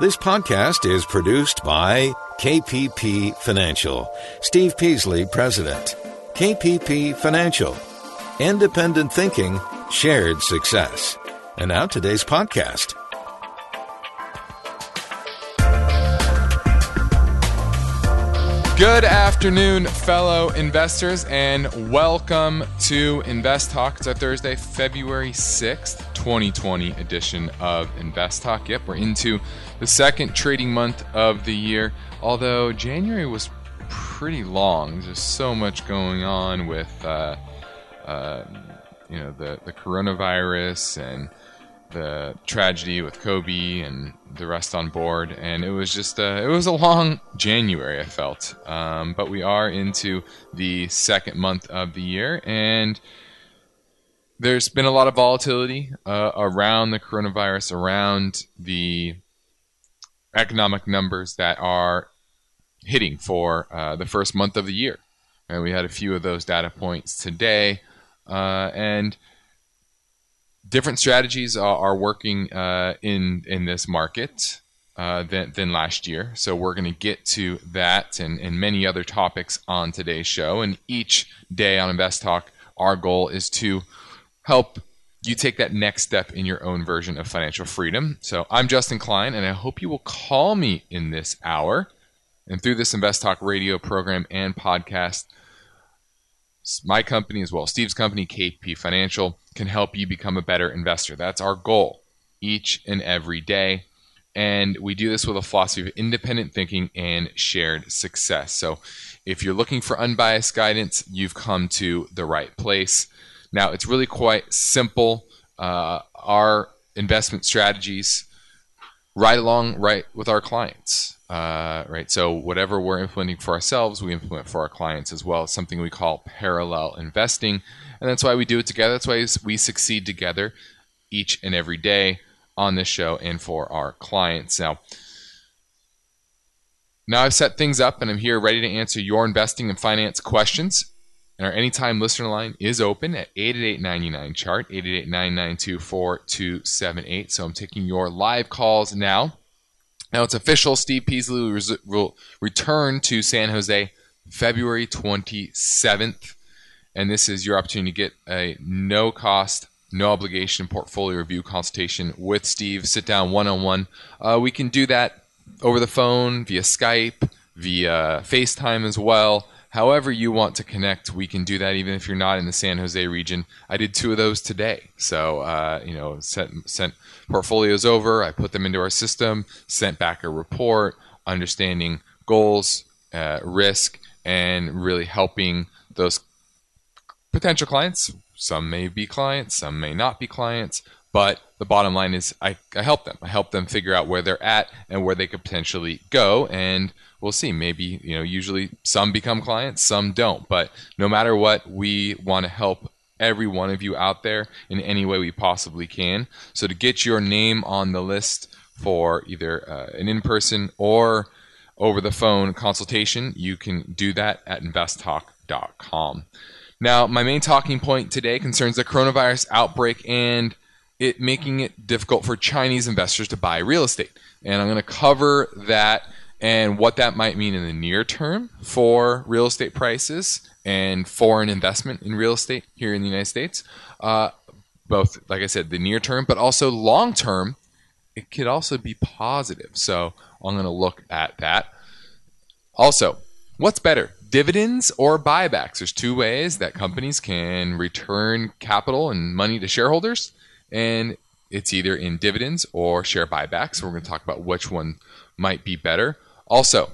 This podcast is produced by KPP Financial. Steve Peasley, President. KPP Financial. Independent thinking, shared success. And now today's podcast. Good afternoon, fellow investors, and welcome to Invest Talk. It's our Thursday, February 6th, 2020 edition of Invest Talk. Yep, we're into the second trading month of the year, although January was pretty long. There's so much going on with, uh, uh, you know, the, the coronavirus and the tragedy with Kobe and the rest on board, and it was just a, it was a long January. I felt, um, but we are into the second month of the year, and there's been a lot of volatility uh, around the coronavirus, around the economic numbers that are hitting for uh, the first month of the year, and we had a few of those data points today, uh, and different strategies are, are working uh, in in this market uh, than than last year. So we're going to get to that and, and many other topics on today's show. And each day on Invest Talk, our goal is to help you take that next step in your own version of financial freedom. So I'm Justin Klein, and I hope you will call me in this hour. And through this Invest Talk radio program and podcast, my company as well, Steve's company, KPP Financial, can help you become a better investor. That's our goal each and every day. And we do this with a philosophy of independent thinking and shared success. So if you're looking for unbiased guidance, you've come to the right place. Now, it's really quite simple. Uh, our investment strategies right along right with our clients. Uh, right. So whatever we're implementing for ourselves, we implement for our clients as well. Something we call parallel investing, and that's why we do it together. That's why we succeed together each and every day on this show and for our clients. Now, now I've set things up, and I'm here ready to answer your investing and finance questions. And our anytime listener line is open at 888 chart 888 So I'm taking your live calls now. Now it's official. Steve Peasley will return to San Jose February 27th. And this is your opportunity to get a no cost, no obligation portfolio review consultation with Steve. Sit down one on one. We can do that over the phone, via Skype, via FaceTime as well. However, you want to connect, we can do that even if you're not in the San Jose region. I did two of those today. So, uh, you know, sent, sent portfolios over, I put them into our system, sent back a report, understanding goals, uh, risk, and really helping those potential clients. Some may be clients, some may not be clients, but the bottom line is I, I help them. I help them figure out where they're at and where they could potentially go. And we'll see. Maybe, you know, usually some become clients, some don't. But no matter what, we want to help every one of you out there in any way we possibly can. So to get your name on the list for either uh, an in person or over the phone consultation, you can do that at investtalk.com. Now, my main talking point today concerns the coronavirus outbreak and it making it difficult for Chinese investors to buy real estate. And I'm going to cover that and what that might mean in the near term for real estate prices and foreign investment in real estate here in the United States. Uh, both, like I said, the near term, but also long term, it could also be positive. So I'm going to look at that. Also, what's better, dividends or buybacks? There's two ways that companies can return capital and money to shareholders, and it's either in dividends or share buybacks. So We're going to talk about which one might be better. Also,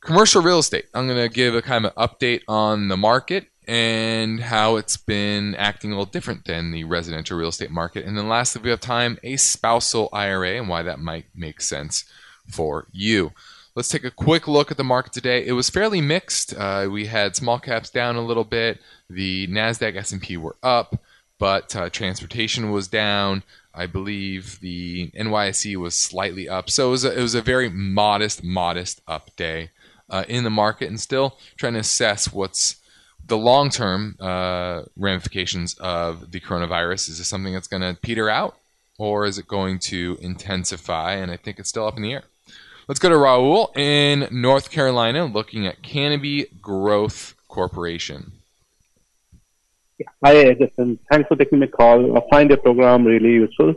commercial real estate. I'm going to give a kind of update on the market and how it's been acting a little different than the residential real estate market. And then lastly, if we have time, a spousal IRA and why that might make sense for you. Let's take a quick look at the market today. It was fairly mixed. Uh, we had small caps down a little bit. The Nasdaq, S&P were up, but uh, transportation was down. I believe the NYSE was slightly up. So it was a, it was a very modest, modest up day uh, in the market, and still trying to assess what's the long term uh, ramifications of the coronavirus. Is this something that's going to peter out? or is it going to intensify? And I think it's still up in the air. Let's go to Raul in North Carolina looking at Canopy Growth Corporation. Hi, Justin. Thanks for taking my call. I find your program really useful.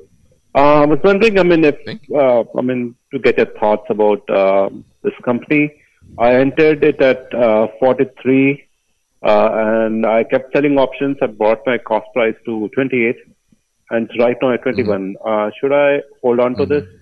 Uh, I was wondering, I mean, if uh, I mean, to get your thoughts about uh, this company. I entered it at uh, 43, uh, and I kept selling options. I brought my cost price to 28, and it's right now at 21. Mm-hmm. Uh, should I hold on to mm-hmm. this?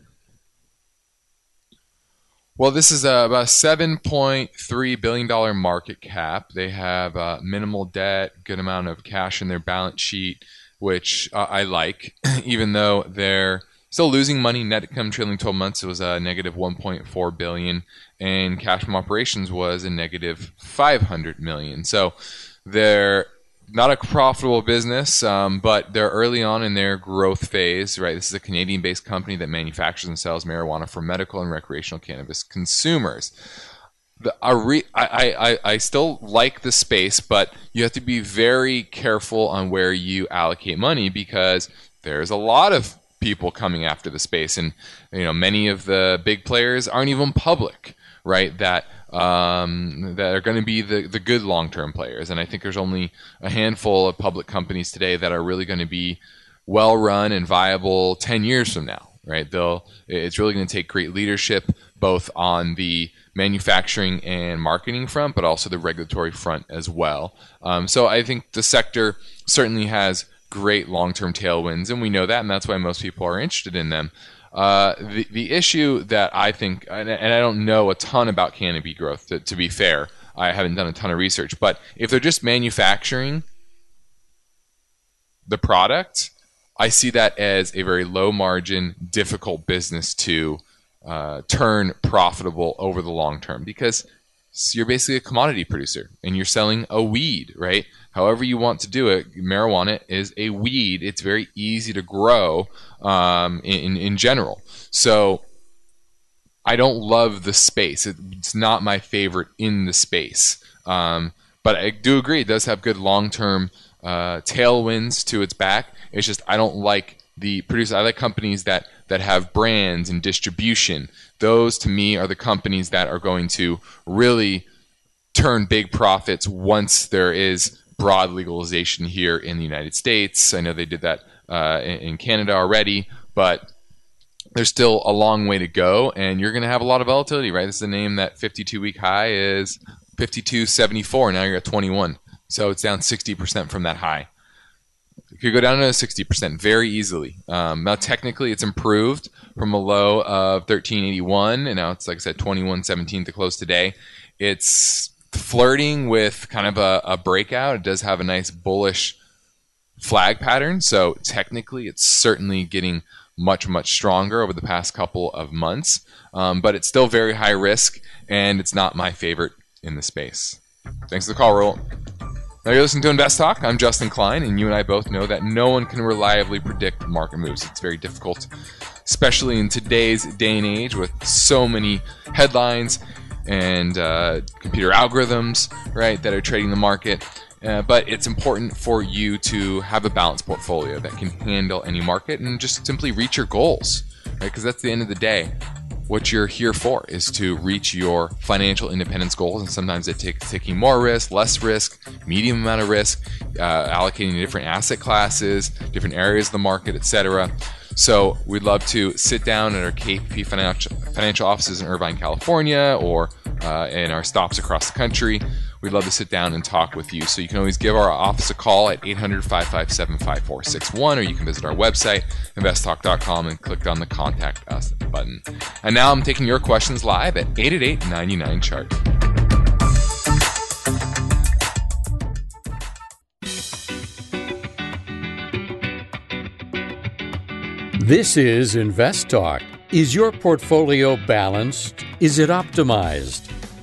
Well, this is a, about a $7.3 billion market cap. They have uh, minimal debt, good amount of cash in their balance sheet, which uh, I like, even though they're still losing money. Net income trailing 12 months was a negative 1.4 billion, and cash from operations was a negative 500 million. So they're not a profitable business, um, but they're early on in their growth phase, right? This is a Canadian based company that manufactures and sells marijuana for medical and recreational cannabis consumers. The, I, re, I, I, I still like the space, but you have to be very careful on where you allocate money because there's a lot of people coming after the space, and you know many of the big players aren't even public, right? That um, that are going to be the, the good long term players. And I think there's only a handful of public companies today that are really going to be well run and viable 10 years from now, right? They'll, it's really going to take great leadership both on the manufacturing and marketing front, but also the regulatory front as well. Um, so I think the sector certainly has great long term tailwinds, and we know that, and that's why most people are interested in them. Uh, the the issue that I think, and, and, I don't know a ton about canopy growth. To, to, be fair, I haven't done a ton of research. But if they're just manufacturing the product, I see that as a very low margin, difficult business to uh, turn profitable over the long term because you're basically a commodity producer and you're selling a weed, right? However you want to do it, marijuana is a weed. It's very easy to grow um, in in general. So I don't love the space. It's not my favorite in the space. Um, but I do agree it does have good long term uh, tailwinds to its back. It's just I don't like the producers. I like companies that that have brands and distribution. Those to me are the companies that are going to really turn big profits once there is broad legalization here in the United States. I know they did that uh, in, Canada already, but there's still a long way to go, and you're going to have a lot of volatility, right? This is a name that 52 week high is 52.74. Now you're at 21, so it's down 60% from that high. It could go down to 60% very easily. Um, now, technically, it's improved from a low of 1381, and now it's like I said, 2117 to close today. It's flirting with kind of a, a breakout. It does have a nice bullish flag pattern. So technically, it's certainly getting much, much stronger over the past couple of months. Um, but it's still very high risk, and it's not my favorite in the space. Thanks for the call, Raul. Now you're listening to Invest Talk. I'm Justin Klein, and you and I both know that no one can reliably predict market moves. It's very difficult, especially in today's day and age with so many headlines and uh, computer algorithms, right, that are trading the market. Uh, but it's important for you to have a balanced portfolio that can handle any market and just simply reach your goals, right? Because that's the end of the day. What you're here for is to reach your financial independence goals, and sometimes it takes taking more risk, less risk, medium amount of risk, uh, allocating different asset classes, different areas of the market, etc. So we'd love to sit down at our KPP financial, financial offices in Irvine, California, or uh, in our stops across the country. We'd love to sit down and talk with you. So you can always give our office a call at 800 557 5461, or you can visit our website, investtalk.com, and click on the Contact Us button. And now I'm taking your questions live at 888 99 Chart. This is Invest Talk. Is your portfolio balanced? Is it optimized?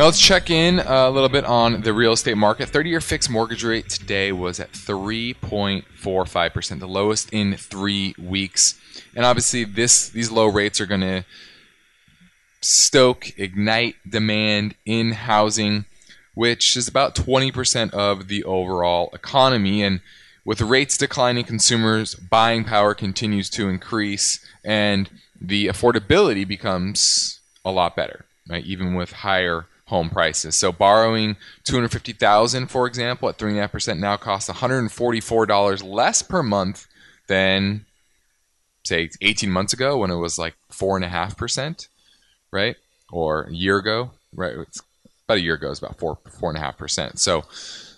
Now let's check in a little bit on the real estate market. 30 year fixed mortgage rate today was at 3.45%, the lowest in three weeks. And obviously, this these low rates are going to stoke, ignite demand in housing, which is about 20% of the overall economy. And with rates declining, consumers' buying power continues to increase, and the affordability becomes a lot better, right? Even with higher home prices. So borrowing 250,000 for example at 3.5% now costs $144 less per month than say 18 months ago when it was like 4.5%, right? Or a year ago, right? It's about a year ago, it's about 4 4.5%. So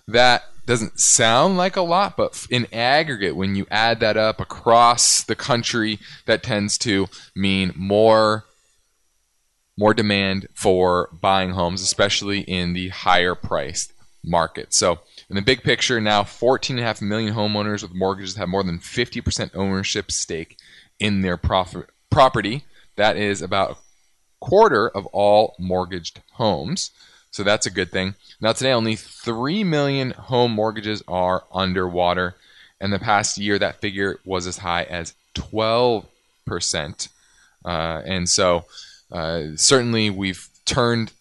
that doesn't sound like a lot, but in aggregate, when you add that up across the country, that tends to mean more more demand for buying homes, especially in the higher priced market. So, in the big picture, now 14.5 million homeowners with mortgages have more than 50% ownership stake in their profit, property. That is about a quarter of all mortgaged homes. So that's a good thing. Now, today, only 3 million home mortgages are underwater. And the past year, that figure was as high as 12%. Uh, and so, uh, certainly, we've turned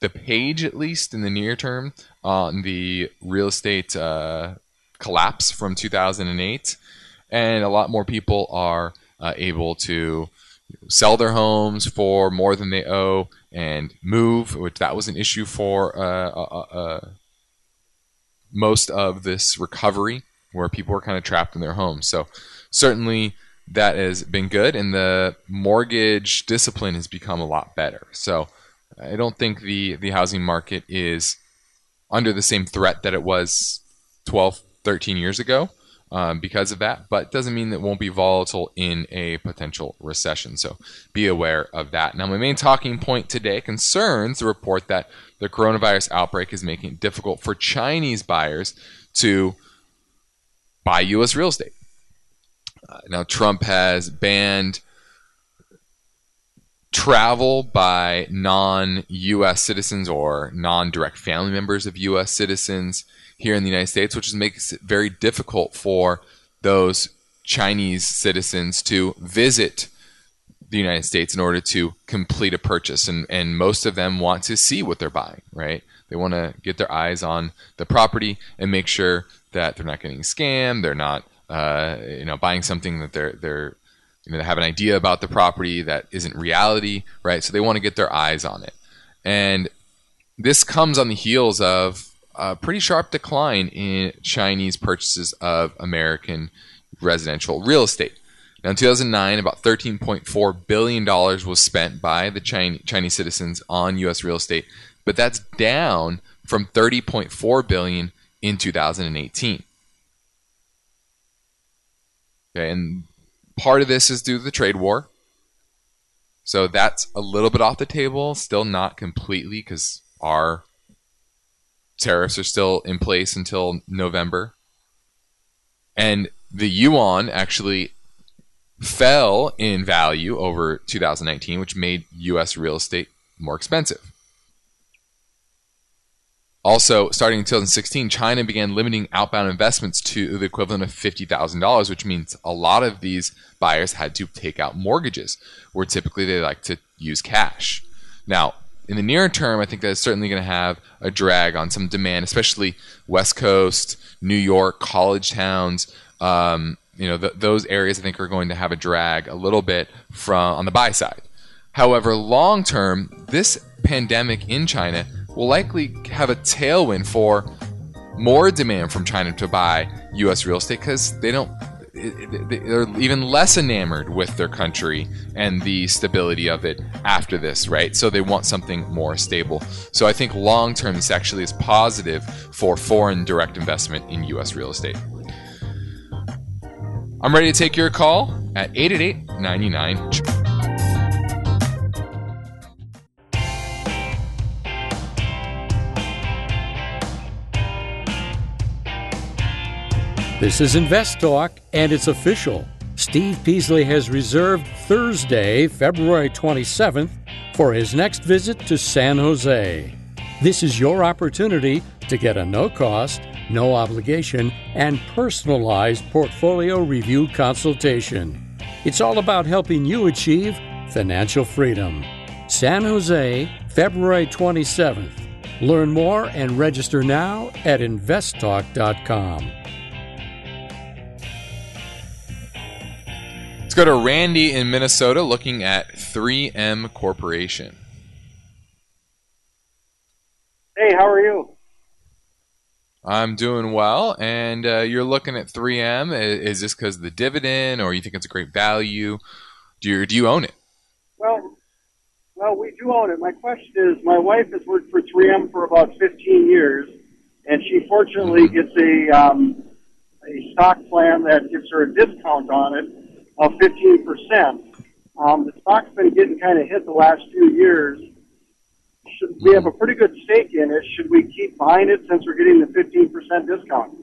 the page, at least in the near term, on the real estate uh, collapse from 2008, and a lot more people are uh, able to sell their homes for more than they owe and move, which that was an issue for uh, uh, most of this recovery, where people were kind of trapped in their homes. So certainly that has been good, and the mortgage discipline has become a lot better. So I don't think the the housing market is under the same threat that it was 12, 13 years ago. Um, because of that, but doesn't mean that won't be volatile in a potential recession. So be aware of that. Now, my main talking point today concerns the report that the coronavirus outbreak is making it difficult for Chinese buyers to buy U.S. real estate. Uh, now, Trump has banned travel by non US citizens or non direct family members of US citizens here in the United States, which makes it very difficult for those Chinese citizens to visit the United States in order to complete a purchase. And, and most of them want to see what they're buying, right? They want to get their eyes on the property and make sure that they're not getting scammed, they're not uh, you know, buying something that they're they're you know they have an idea about the property that isn't reality, right? So they want to get their eyes on it, and this comes on the heels of a pretty sharp decline in Chinese purchases of American residential real estate. Now, in 2009, about 13.4 billion dollars was spent by the Chinese citizens on U.S. real estate, but that's down from 30.4 billion in 2018. Okay, and part of this is due to the trade war. So that's a little bit off the table, still not completely because our tariffs are still in place until November. And the yuan actually fell in value over 2019, which made US real estate more expensive. Also, starting in 2016, China began limiting outbound investments to the equivalent of $50,000, which means a lot of these buyers had to take out mortgages, where typically they like to use cash. Now, in the near term, I think that is certainly going to have a drag on some demand, especially West Coast, New York, college towns. Um, you know, th- those areas I think are going to have a drag a little bit from on the buy side. However, long term, this pandemic in China will likely have a tailwind for more demand from China to buy U.S. real estate because they don't. They're even less enamored with their country and the stability of it after this, right? So they want something more stable. So I think long term, this actually is positive for foreign direct investment in U.S. real estate. I'm ready to take your call at 888 99. This is Invest Talk, and it's official. Steve Peasley has reserved Thursday, February 27th, for his next visit to San Jose. This is your opportunity to get a no cost, no obligation, and personalized portfolio review consultation. It's all about helping you achieve financial freedom. San Jose, February 27th. Learn more and register now at investtalk.com. Let's go to Randy in Minnesota looking at 3M Corporation. Hey, how are you? I'm doing well, and uh, you're looking at 3M. Is, this because of the dividend, or you think it's a great value? Do you do you own it? Well, well, we do own it. My question is, my wife has worked for 3M for about 15 years, and she fortunately mm-hmm. gets a um, a stock plan that gives her a discount on it of 15 percent. Um, the stock's been getting kind of hit the last few years should, we have a pretty good stake in it. Should we keep buying it since we're getting the 15% discount?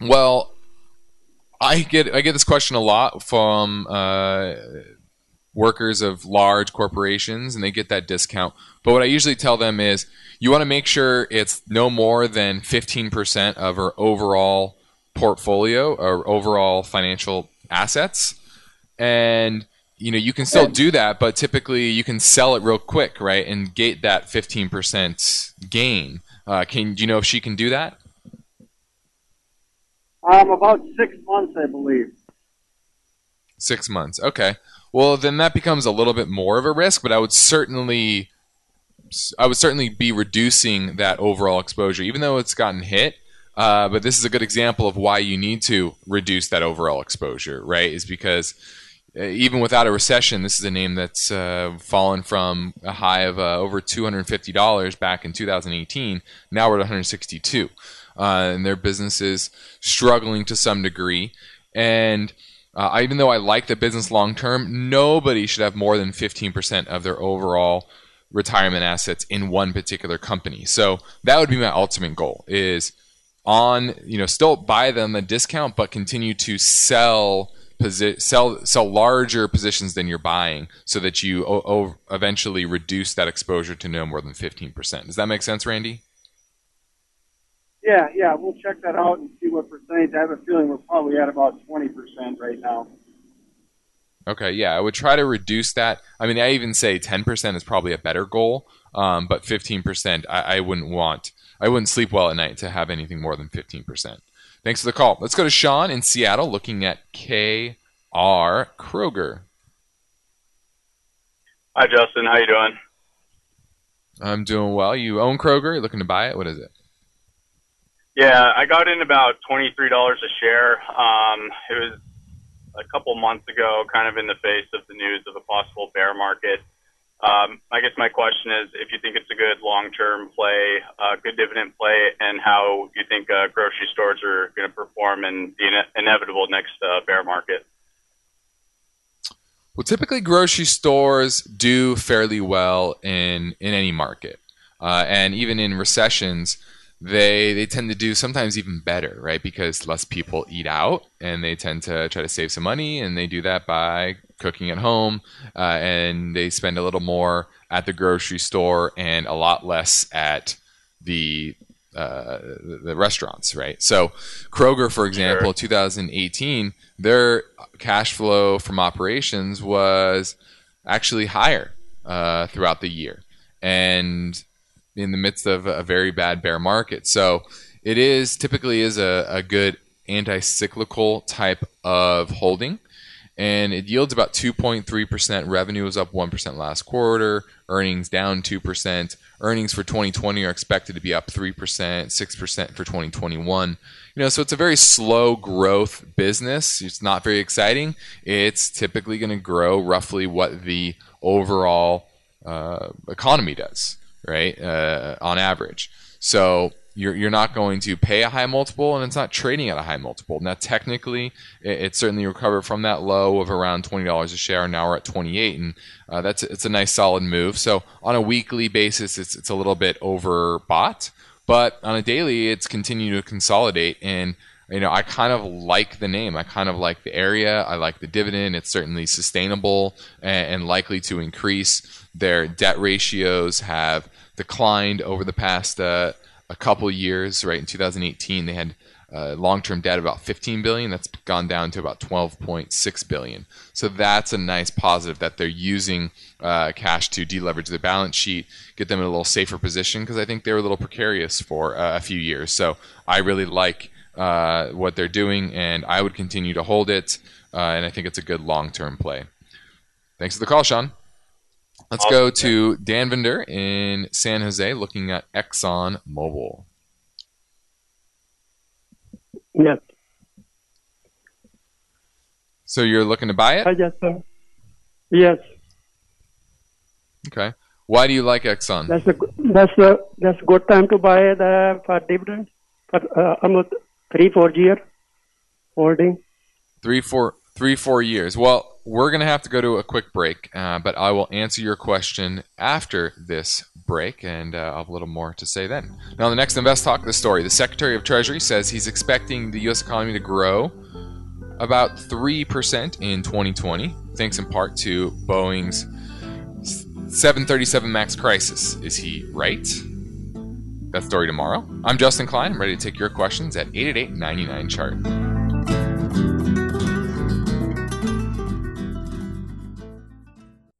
Well, I get I get this question a lot from uh, workers of large corporations, and they get that discount. But what I usually tell them is, you want to make sure it's no more than 15% of our overall portfolio or overall financial assets, and you know you can still do that but typically you can sell it real quick right and get that 15% gain. Uh, can do you know if she can do that? Um about six months i believe. Six months. Okay. Well then that becomes a little bit more of a risk but i would certainly i would certainly be reducing that overall exposure even though it's gotten hit uh, but this is a good example of why you need to reduce that overall exposure right is because uh, even without a recession, this is a name that's uh, fallen from a high of uh, over $250 back in 2018. Now we're at 162, uh, and their business is struggling to some degree. And uh, even though I like the business long term, nobody should have more than 15% of their overall retirement assets in one particular company. So that would be my ultimate goal: is on you know still buy them a discount, but continue to sell posi- sell sell larger positions than you're buying, so that you o- o- eventually reduce that exposure to no more than fifteen percent. Does that make sense, Randy? Yeah, yeah, we'll check that out and see what percentage. I have a feeling we're probably at about twenty percent right now. Okay, yeah, I would try to reduce that. I mean, I even say ten percent is probably a better goal, um, but fifteen percent, I, I wouldn't want. I wouldn't sleep well at night to have anything more than fifteen percent. Thanks for the call. Let's go to Sean in Seattle looking at KR Kroger. Hi, Justin. How you doing? I'm doing well. You own Kroger? You're looking to buy it? What is it? Yeah, I got in about $23 a share. Um, it was a couple months ago, kind of in the face of the news of a possible bear market. Um, I guess my question is if you think it's a good long-term play, good dividend play, and how you think uh, grocery stores are going to perform in the ine- inevitable next uh, bear market. Well, typically grocery stores do fairly well in in any market, uh, and even in recessions, they they tend to do sometimes even better, right? Because less people eat out, and they tend to try to save some money, and they do that by cooking at home, uh, and they spend a little more at the grocery store and a lot less at the uh, the restaurants, right? So Kroger, for example, sure. 2018, their cash flow from operations was actually higher uh, throughout the year, and in the midst of a very bad bear market. So it is typically is a, a good anti-cyclical type of holding and it yields about 2.3%. Revenue was up 1% last quarter, earnings down 2%. Earnings for 2020 are expected to be up 3%, 6% for 2021. You know, so it's a very slow growth business. It's not very exciting. It's typically going to grow roughly what the overall uh, economy does, right? Uh, on average. So you're, you're not going to pay a high multiple and it's not trading at a high multiple. Now, technically, it, it certainly recovered from that low of around $20 a share. Now we're at 28 and uh, that's it's a nice solid move. So on a weekly basis, it's, it's a little bit overbought, but on a daily, it's continued to consolidate. And you know, I kind of like the name. I kind of like the area. I like the dividend. It's certainly sustainable and, and likely to increase. Their debt ratios have declined over the past uh, a couple years. Right in 2018, they had uh, long-term debt about 15 billion. That's gone down to about 12.6 billion. So that's a nice positive that they're using uh, cash to deleverage their balance sheet, get them in a little safer position because I think they were a little precarious for uh, a few years. So I really like uh, what they're doing, and I would continue to hold it. Uh, and I think it's a good long-term play. Thanks for the call, Sean. Let's awesome. go to Dan Vender in San Jose, looking at Exxon Mobil. Yes. So you're looking to buy it? I guess so. Yes. Okay. Why do you like Exxon? That's a that's a that's a good time to buy the for dividend for uh, almost three four year holding. Three four three four years. Well, we're going to have to go to a quick break, uh, but I will answer your question after this break, and uh, I'll have a little more to say then. Now, the next Invest Talk, the story. The Secretary of Treasury says he's expecting the U.S. economy to grow about 3% in 2020, thanks in part to Boeing's 737 MAX crisis. Is he right? That story tomorrow. I'm Justin Klein. I'm ready to take your questions at 888 99 chart.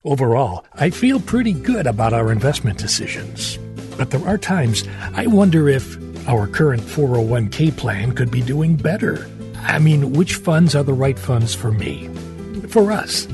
Overall, I feel pretty good about our investment decisions. But there are times I wonder if our current 401k plan could be doing better. I mean, which funds are the right funds for me? For us?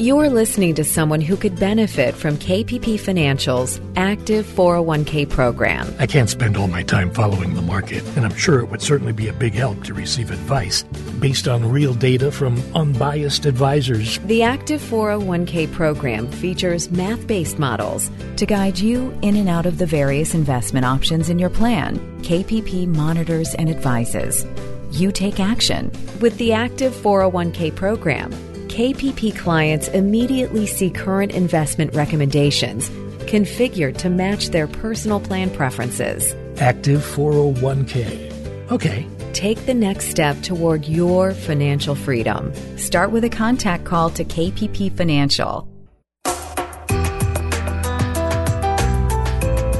You're listening to someone who could benefit from KPP Financial's active 401k program. I can't spend all my time following the market, and I'm sure it would certainly be a big help to receive advice based on real data from unbiased advisors. The active 401k program features math based models to guide you in and out of the various investment options in your plan. KPP monitors and advises. You take action with the active 401k program. KPP clients immediately see current investment recommendations configured to match their personal plan preferences. Active 401k. Okay. Take the next step toward your financial freedom. Start with a contact call to KPP Financial.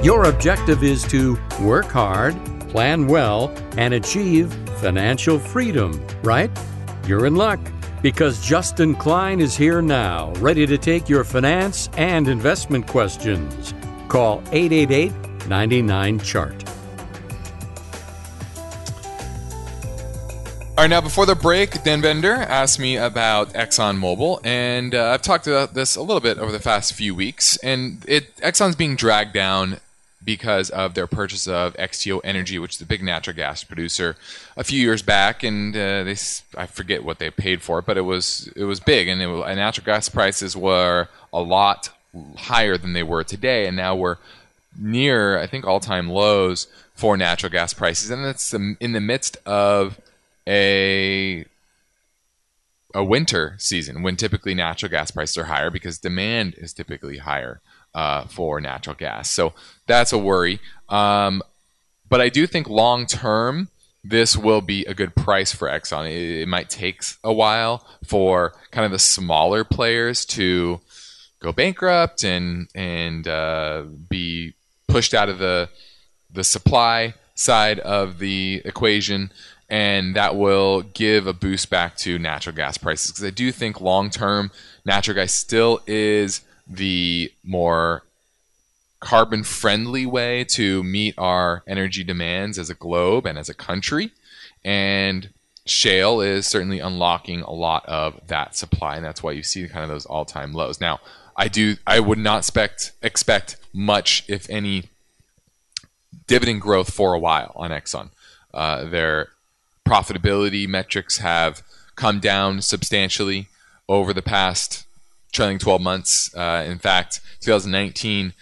Your objective is to work hard, plan well, and achieve financial freedom, right? You're in luck because Justin Klein is here now, ready to take your finance and investment questions. Call 888 99 Chart. All right, now before the break, Dan Bender asked me about ExxonMobil, and uh, I've talked about this a little bit over the past few weeks. And it Exxon's being dragged down because of their purchase of XTO Energy, which is a big natural gas producer, a few years back, and uh, they I forget what they paid for it, but it was it was big, and, it and natural gas prices were a lot higher than they were today, and now we're near I think all time lows for natural gas prices, and it's in the midst of a a winter season when typically natural gas prices are higher because demand is typically higher uh, for natural gas. So that's a worry. Um, but I do think long term, this will be a good price for Exxon. It, it, might take a while for kind of the smaller players to go bankrupt and and uh, be pushed out of the the supply side of the equation, and that will give a boost back to natural gas prices. Because I do think long term, natural gas still is the more carbon friendly way to meet our energy demands as a globe and as a country. And shale is certainly unlocking a lot of that supply, and that's why you see kind of those all time lows. Now, I do I would not expect expect much, if any, dividend growth for a while on Exxon. Uh, their profitability metrics have come down substantially over the past trailing 12 months. Uh, in fact, 2019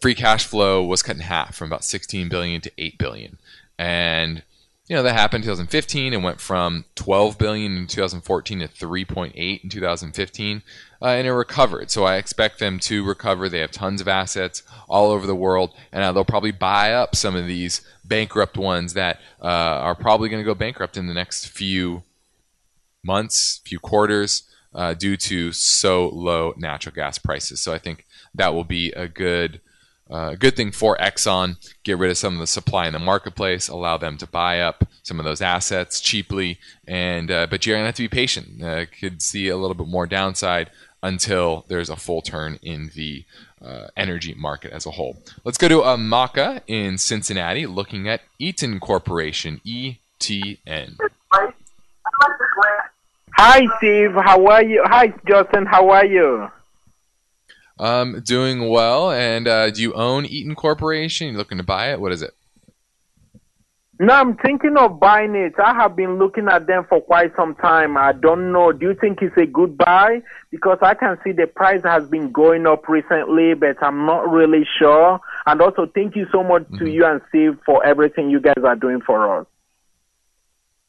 free cash flow was cut in half from about 16 billion to 8 billion, and you know that happened in 2015 and went from 12 billion in 2014 to 3.8 in 2015 uh, and it recovered. So i expect them to recover. They have tons of assets all over the world and uh, they'll probably buy up some of these bankrupt ones that uh, are probably going to go bankrupt in the next few months few quarters uh, due to so low natural gas prices so i think that will be a good uh, good thing for Exxon, get rid of some of the supply in the marketplace, allow them to buy up some of those assets cheaply, and uh, but you're gonna have to be patient. Uh, could see a little bit more downside until there's a full turn in the uh, energy market as a whole. Let's go to Amaka in Cincinnati, looking at Eaton Corporation, ETN. Hi, Steve. How are you? Hi, Justin. How are you? Um, doing well. And uh, do you own Eaton Corporation? You looking to buy it? What is it? No, I'm thinking of buying it. I have been looking at them for quite some time. I don't know. Do you think it's a good buy? Because I can see the price has been going up recently, but I'm not really sure. And also, thank you so much mm-hmm. to you and Steve for everything you guys are doing for us.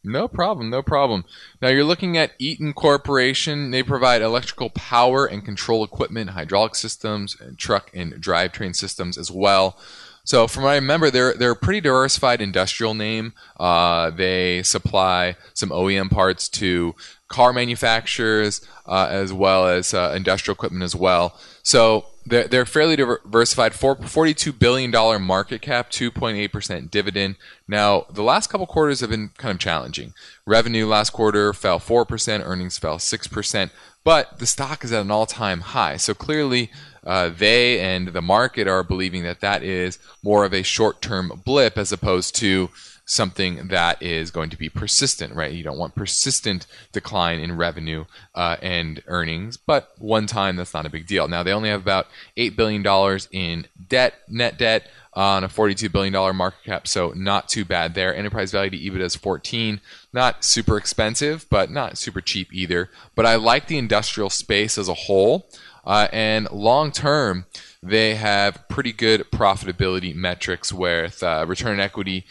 No problem, no problem. Now you're looking at Eaton Corporation. They provide electrical power and control equipment, hydraulic systems, and truck and drivetrain systems as well. So from what I remember, they're they're a pretty diversified industrial name. Uh, they supply some OEM parts to car manufacturers uh, as well as uh, industrial equipment as well. So they're, they're fairly diversified. $42 billion market cap, 2.8% dividend. Now, the last couple quarters have been kind of challenging. Revenue last quarter fell 4%, earnings fell 6%, but the stock is at an all time high. So clearly, uh, they and the market are believing that that is more of a short term blip as opposed to something that is going to be persistent, right? You don't want persistent decline in revenue uh, and earnings, but one time that's not a big deal. Now they only have about eight billion dollars in debt, net debt. On a $42 billion market cap, so not too bad there. Enterprise value to EBITDA is 14. Not super expensive, but not super cheap either. But I like the industrial space as a whole. Uh, and long term, they have pretty good profitability metrics with uh, return on equity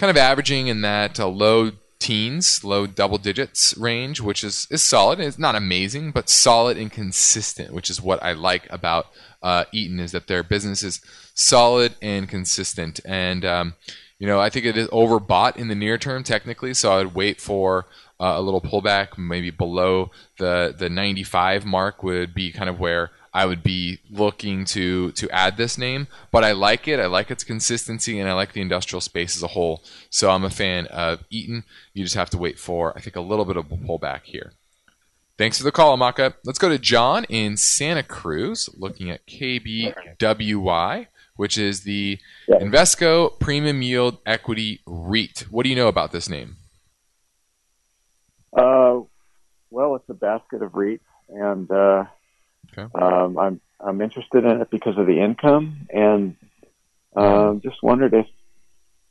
kind of averaging in that uh, low teens, low double digits range, which is, is solid. It's not amazing, but solid and consistent, which is what I like about uh, Eaton is that their business is solid and consistent. And um, you know, I think it is overbought in the near term technically, so I'd wait for uh, a little pullback, maybe below the the 95 mark would be kind of where I would be looking to to add this name, but I like it. I like its consistency, and I like the industrial space as a whole. So I'm a fan of Eaton. You just have to wait for I think a little bit of a pullback here. Thanks for the call, Amaka. Let's go to John in Santa Cruz, looking at KBWY, which is the Invesco Premium Yield Equity REIT. What do you know about this name? Uh, well, it's a basket of REITs, and uh, Okay. Um, I'm I'm interested in it because of the income, and um, just wondered if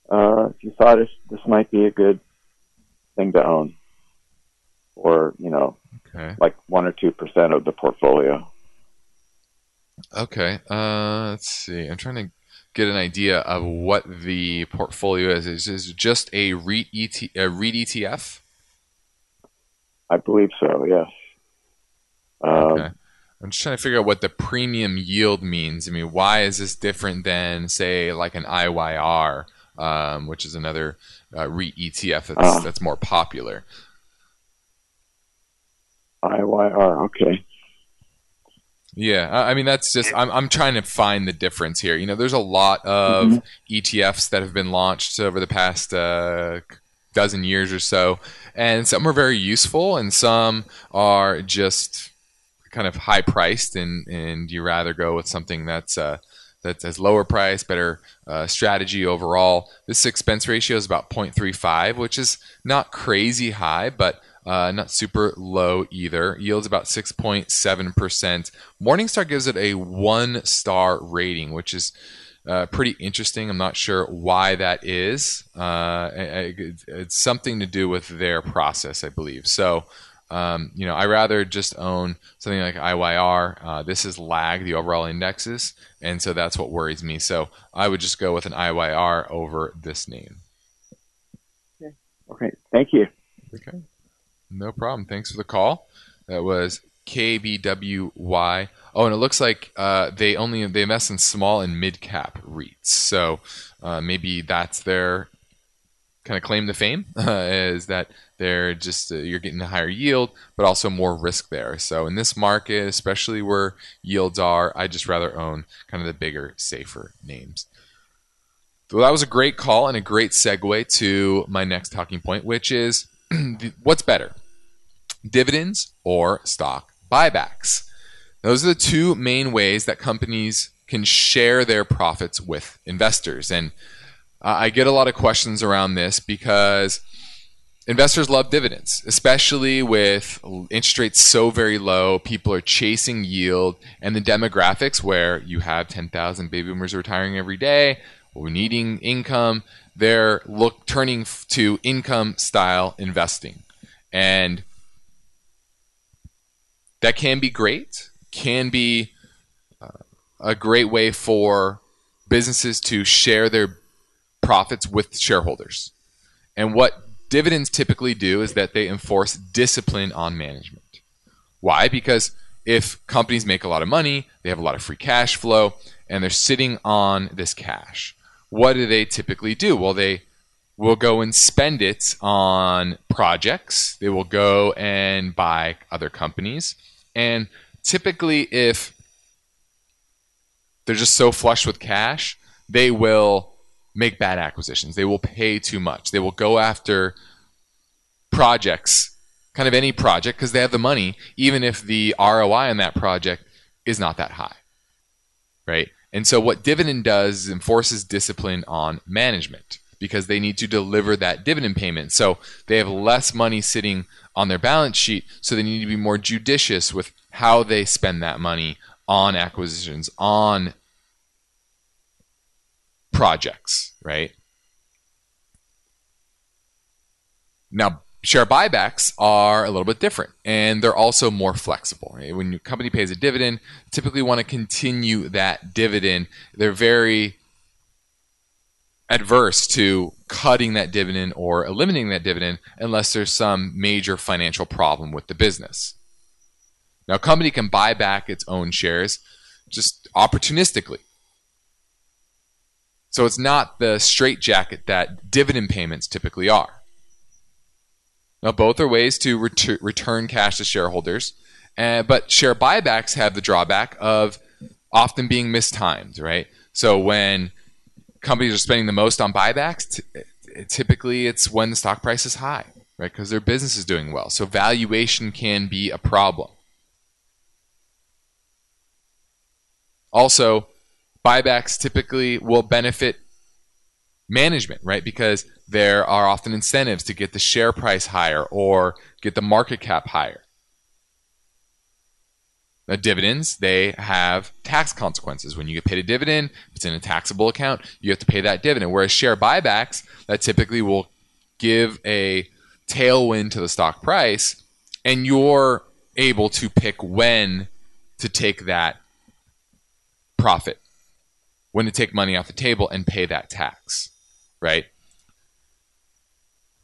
uh, if you thought this this might be a good thing to own, or you know, okay. like one or two percent of the portfolio. Okay. Uh, let's see. I'm trying to get an idea of what the portfolio is. Is, is it just a REIT, ET, a REIT ETF? I believe so. Yes. Um, okay. I'm just trying to figure out what the premium yield means. I mean, why is this different than, say, like an IYR, um, which is another uh, REIT ETF that's, uh, that's more popular? IYR, okay. Yeah, I mean that's just I'm I'm trying to find the difference here. You know, there's a lot of mm-hmm. ETFs that have been launched over the past uh, dozen years or so, and some are very useful, and some are just kind of high priced and and you rather go with something that's uh, that has lower price, better uh, strategy overall. This expense ratio is about 0.35, which is not crazy high, but uh, not super low either. Yields about 6.7%. Morningstar gives it a one star rating, which is uh, pretty interesting. I'm not sure why that is. Uh, it's something to do with their process, I believe. So um, you know, I rather just own something like IYR. Uh, this is lag the overall indexes, and so that's what worries me. So I would just go with an IYR over this name. Okay. Okay. Thank you. Okay. No problem. Thanks for the call. That was KBWY. Oh, and it looks like uh, they only they invest in small and mid cap REITs. So uh, maybe that's their kind of claim to fame uh, is that they're just uh, you're getting a higher yield, but also more risk there. So in this market, especially where yields are, I just rather own kind of the bigger, safer names. So that was a great call and a great segue to my next talking point, which is what's better, dividends or stock buybacks? Those are the two main ways that companies can share their profits with investors. And uh, I get a lot of questions around this because investors love dividends, especially with interest rates so very low. People are chasing yield, and the demographics where you have 10,000 baby boomers retiring every day needing income, they're look turning to income style investing, and that can be great. Can be uh, a great way for businesses to share their profits with shareholders. And what dividends typically do is that they enforce discipline on management. Why? Because if companies make a lot of money, they have a lot of free cash flow, and they're sitting on this cash. What do they typically do? Well, they will go and spend it on projects. They will go and buy other companies. And typically, if they're just so flush with cash, they will make bad acquisitions. They will pay too much. They will go after projects, kind of any project, because they have the money, even if the ROI on that project is not that high. Right? And so, what dividend does is enforces discipline on management because they need to deliver that dividend payment. So, they have less money sitting on their balance sheet, so they need to be more judicious with how they spend that money on acquisitions, on projects, right? Now, share buybacks are a little bit different and they're also more flexible. Right? When your company pays a dividend, typically want to continue that dividend. They're very adverse to cutting that dividend or eliminating that dividend unless there's some major financial problem with the business. Now, a company can buy back its own shares just opportunistically. So it's not the straitjacket that dividend payments typically are. Now, both are ways to ret- return cash to shareholders, uh, but share buybacks have the drawback of often being mistimed, right? So when companies are spending the most on buybacks, t- typically it's when the stock price is high, right? Because their business is doing well. So valuation can be a problem. Also, buybacks typically will benefit management, right? Because there are often incentives to get the share price higher or get the market cap higher. Dividends, they have tax consequences. When you get paid a dividend, it's in a taxable account, you have to pay that dividend. Whereas share buybacks, that typically will give a tailwind to the stock price, and you're able to pick when to take that profit, when to take money off the table and pay that tax, right?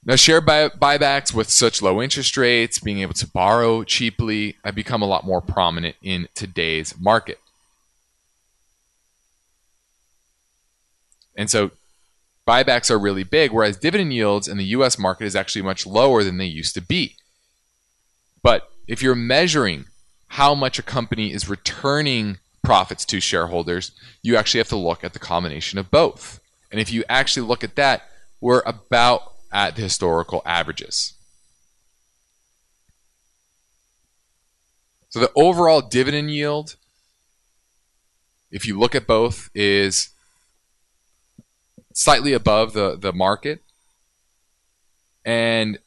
Now, share buy- buybacks with such low interest rates, being able to borrow cheaply, have become a lot more prominent in today's market. And so buybacks are really big, whereas dividend yields in the US market is actually much lower than they used to be. But if you're measuring how much a company is returning profits to shareholders, you actually have to look at the combination of both. And if you actually look at that, we're about at the historical averages. So the overall dividend yield, if you look at both, is slightly above the, the market. And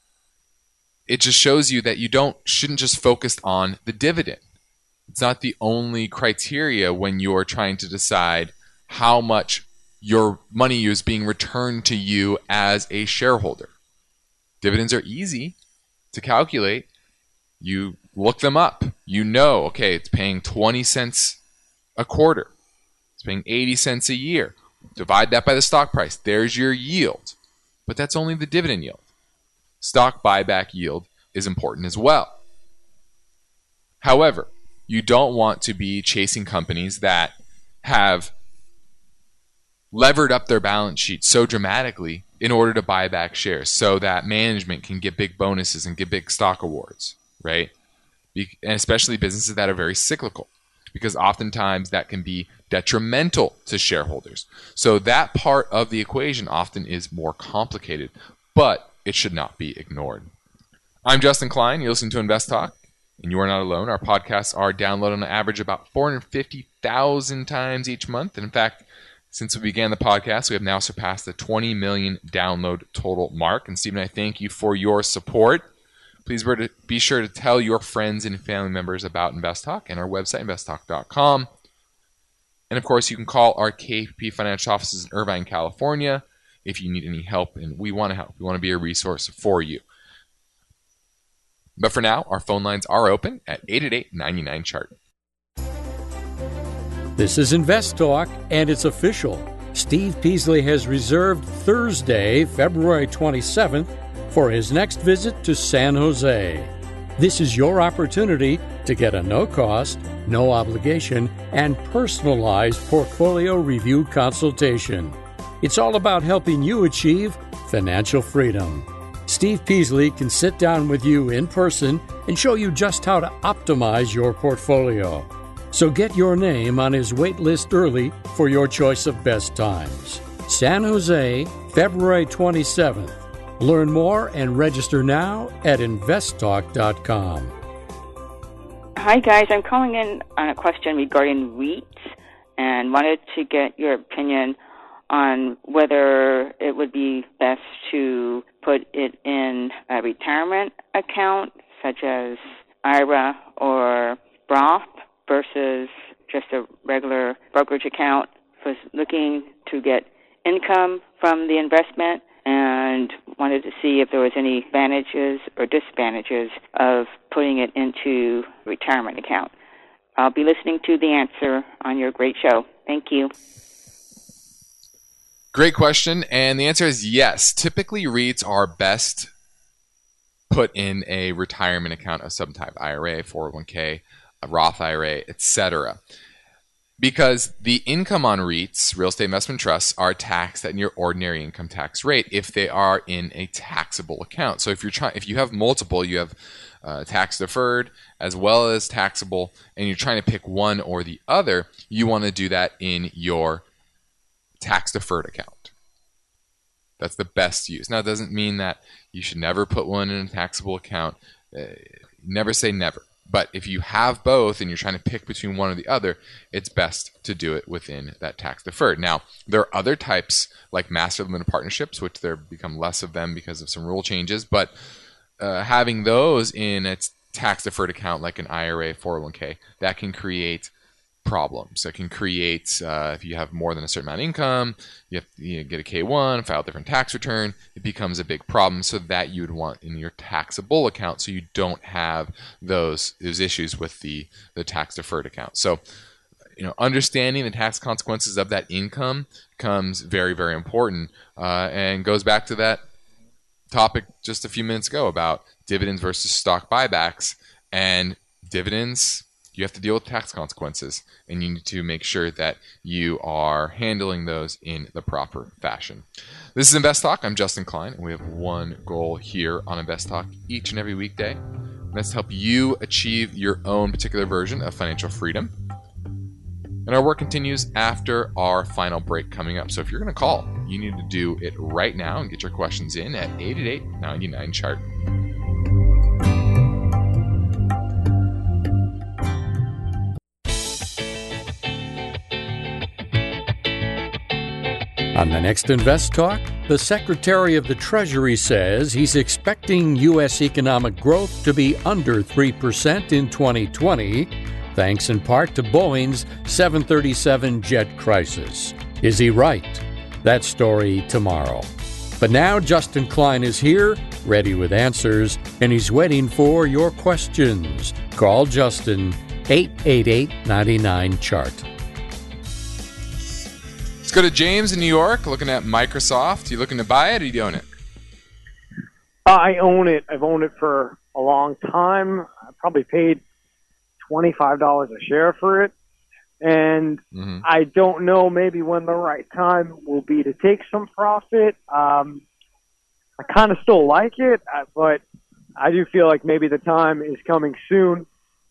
it just shows you that you don't shouldn't just focus on the dividend. It's not the only criteria when you're trying to decide how much your money is being returned to you as a shareholder. Dividends are easy to calculate. You look them up. You know, okay, it's paying 20 cents a quarter. It's paying 80 cents a year. Divide that by the stock price. There's your yield. But that's only the dividend yield. stock buyback yield is important as well. However, you don't want to be chasing companies that have levered up their balance sheet so dramatically in order to buy back shares so that management can get big bonuses and get big stock awards, right? and especially businesses that are very cyclical because oftentimes that can be detrimental to shareholders. So that part of the equation often is more complicated, but it should not be ignored. I'm Justin Klein. You listen to Invest Talk, and you are not alone. Our podcasts are downloaded on average about 450,000 times each month. And in fact, since we began the podcast, we have now surpassed the 20 million download total mark. And Stephen, I thank you for your support. Please be sure to tell your friends and family members about Invest Talk and our website, investtalk.com. And of course, you can call our KPP financial offices in Irvine, California if you need any help. And we want to help. We want to be a resource for you. But for now, our phone lines are open at 888 99 chart. This is Invest Talk, and it's official. Steve Peasley has reserved Thursday, February 27th, for his next visit to San Jose. This is your opportunity to get a no cost, no obligation, and personalized portfolio review consultation. It's all about helping you achieve financial freedom. Steve Peasley can sit down with you in person and show you just how to optimize your portfolio. So get your name on his wait list early for your choice of best times. San Jose, February 27th. Learn more and register now at investtalk.com. Hi, guys. I'm calling in on a question regarding REITs and wanted to get your opinion on whether it would be best to put it in a retirement account, such as IRA or Roth, versus just a regular brokerage account. Was looking to get income from the investment and wanted to see if there was any advantages or disadvantages of putting it into retirement account. I'll be listening to the answer on your great show. Thank you. Great question. And the answer is yes. Typically, REITs are best put in a retirement account of some type IRA, 401k, a Roth IRA, etc. Because the income on REITs, real estate investment trusts, are taxed at your ordinary income tax rate if they are in a taxable account. So if you're trying, if you have multiple, you have uh, tax deferred as well as taxable, and you're trying to pick one or the other, you want to do that in your tax deferred account. That's the best use. Now, it doesn't mean that you should never put one in a taxable account. Uh, never say never. But if you have both and you're trying to pick between one or the other, it's best to do it within that tax deferred. Now, there are other types like master limited partnerships, which there become less of them because of some rule changes. But uh, having those in a tax deferred account like an IRA, 401k, that can create problems. It can create, uh, if you have more than a certain amount of income, you have to you know, get a K1, file a different tax return, it becomes a big problem. So that you would want in your taxable account so you don't have those, those issues with the, the tax deferred account. So, you know, understanding the tax consequences of that income comes very, very important uh, and goes back to that topic just a few minutes ago about dividends versus stock buybacks and dividends you have to deal with tax consequences, and you need to make sure that you are handling those in the proper fashion. This is Invest Talk. I'm Justin Klein, and we have one goal here on Invest Talk each and every weekday. And that's to help you achieve your own particular version of financial freedom. And our work continues after our final break coming up. So if you're going to call, you need to do it right now and get your questions in at 888 99 chart. On the next Invest Talk, the Secretary of the Treasury says he's expecting U.S. economic growth to be under 3% in 2020, thanks in part to Boeing's 737 jet crisis. Is he right? That story tomorrow. But now Justin Klein is here, ready with answers, and he's waiting for your questions. Call Justin 888 99 Chart. Let's go to James in New York looking at Microsoft. You looking to buy it or you own it? I own it. I've owned it for a long time. I probably paid twenty five dollars a share for it, and mm-hmm. I don't know maybe when the right time will be to take some profit. Um, I kind of still like it, uh, but I do feel like maybe the time is coming soon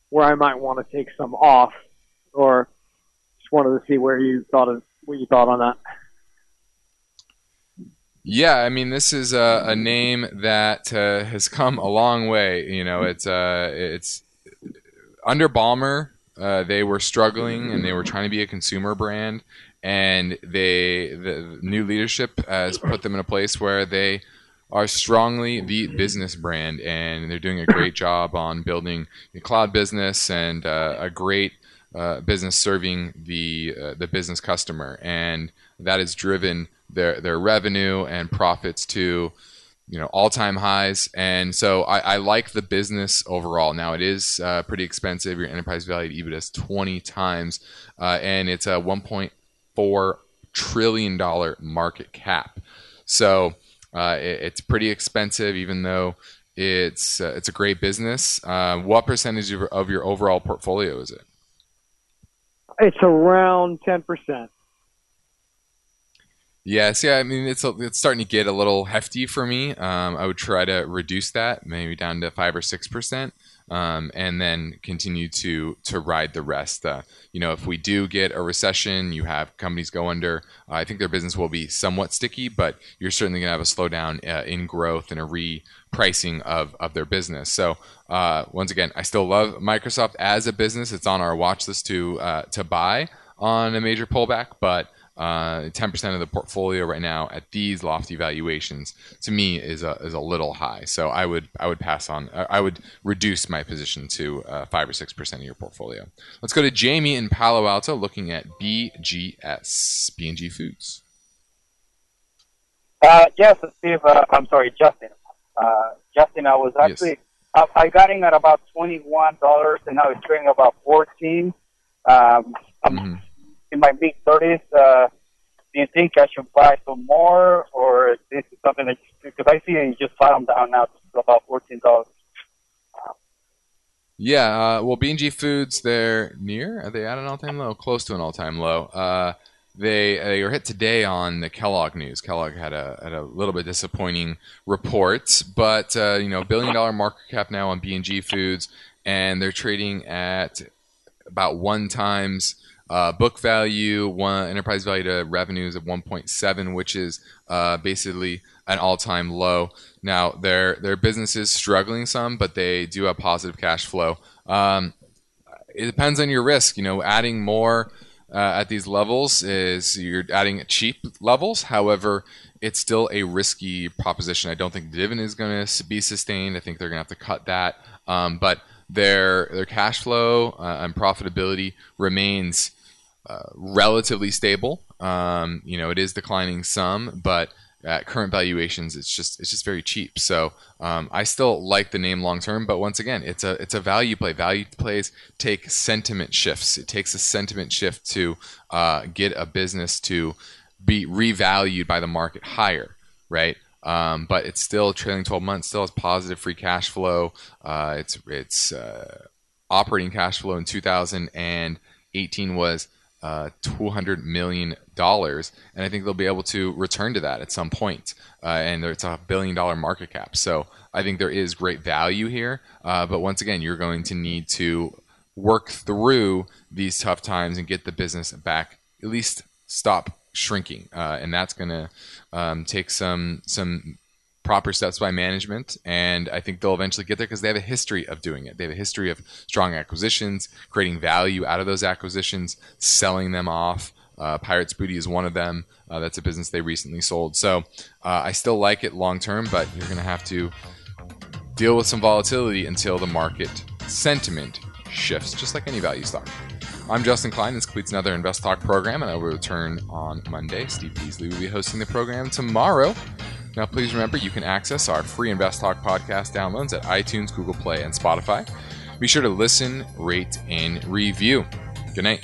where I might want to take some off, or just wanted to see where you thought of what you thought on that. Yeah, I mean, this is a, a name that uh, has come a long way. You know, it's uh, it's under Ballmer, Uh, they were struggling and they were trying to be a consumer brand, and they the new leadership has put them in a place where they are strongly the business brand, and they're doing a great job on building a cloud business and uh, a great uh, business serving the uh, the business customer, and that has driven their their revenue and profits to you know all time highs. And so I, I, like the business overall. Now it is uh, pretty expensive. Your enterprise value to EBITDA is 20 times, uh, and it's a 1.4 trillion dollar market cap. So uh, it, it's pretty expensive, even though it's it's a great business. What percentage of your overall portfolio is it? It's around ten percent. Yes, yeah. I mean, it's it's starting to get a little hefty for me. Um, I would try to reduce that, maybe down to five or six percent, um, and then continue to to ride the rest. Uh, you know, if we do get a recession, you have companies go under. Uh, I think their business will be somewhat sticky, but you're certainly going to have a slowdown uh, in growth and a repricing of of their business. So uh, once again, I still love Microsoft as a business. It's on our watch list to uh, to buy on a major pullback, but uh, 10% of the portfolio right now at these lofty valuations to me is a, is a little high. So I would I would pass on I would reduce my position to uh, five or six percent of your portfolio. Let's go to Jamie in Palo Alto looking at BGS B&G Foods. Uh, yes, Steve. Uh, I'm sorry, Justin. Uh, Justin, I was actually yes. I, I got in at about twenty one dollars, and now it's trading about fourteen. Um, mm-hmm in my mid thirties, uh, do you think I should buy some more, or is this is something that because I see it just bottom down now to about fourteen dollars? Yeah, uh, well, B&G Foods, they're near. Are they at an all-time low? Close to an all-time low. Uh, they they were hit today on the Kellogg news. Kellogg had a had a little bit disappointing report, but uh, you know, billion dollar market cap now on B&G Foods, and they're trading at about one times uh, book value, one enterprise value to revenues of 1.7, which is uh, basically an all-time low. Now their their business is struggling some, but they do have positive cash flow. Um, it depends on your risk. You know, adding more uh, at these levels is you're adding cheap levels. However, it's still a risky proposition. I don't think the dividend is going to be sustained. I think they're going to have to cut that. Um, but their their cash flow uh, and profitability remains uh, relatively stable. Um, you know, it is declining some, but at current valuations, it's just it's just very cheap. So um, I still like the name long term, but once again, it's a it's a value play. Value plays take sentiment shifts. It takes a sentiment shift to uh, get a business to be revalued by the market higher, right? Um, but it's still trailing 12 months, still has positive free cash flow. Uh, it's it's uh, operating cash flow in 2018 was uh, $200 million. Dollars, and I think they'll be able to return to that at some point. Uh, and it's a billion dollar market cap. So I think there is great value here. Uh, but once again, you're going to need to work through these tough times and get the business back, at least stop shrinking. Uh, and that's going to um, take some, some proper steps by management, and I think they'll eventually get there because they have a history of doing it. They have a history of strong acquisitions, creating value out of those acquisitions, selling them off. Uh, Pirates Booty is one of them. Uh, that's a business they recently sold. So uh, I still like it long term, but you're going to have to deal with some volatility until the market sentiment shifts, just like any value stock. I'm Justin Klein. This completes another Invest Talk program, and I will return on Monday. Steve Peasley will be hosting the program tomorrow. Now, please remember you can access our free Invest Talk podcast downloads at iTunes, Google Play, and Spotify. Be sure to listen, rate, and review. Good night.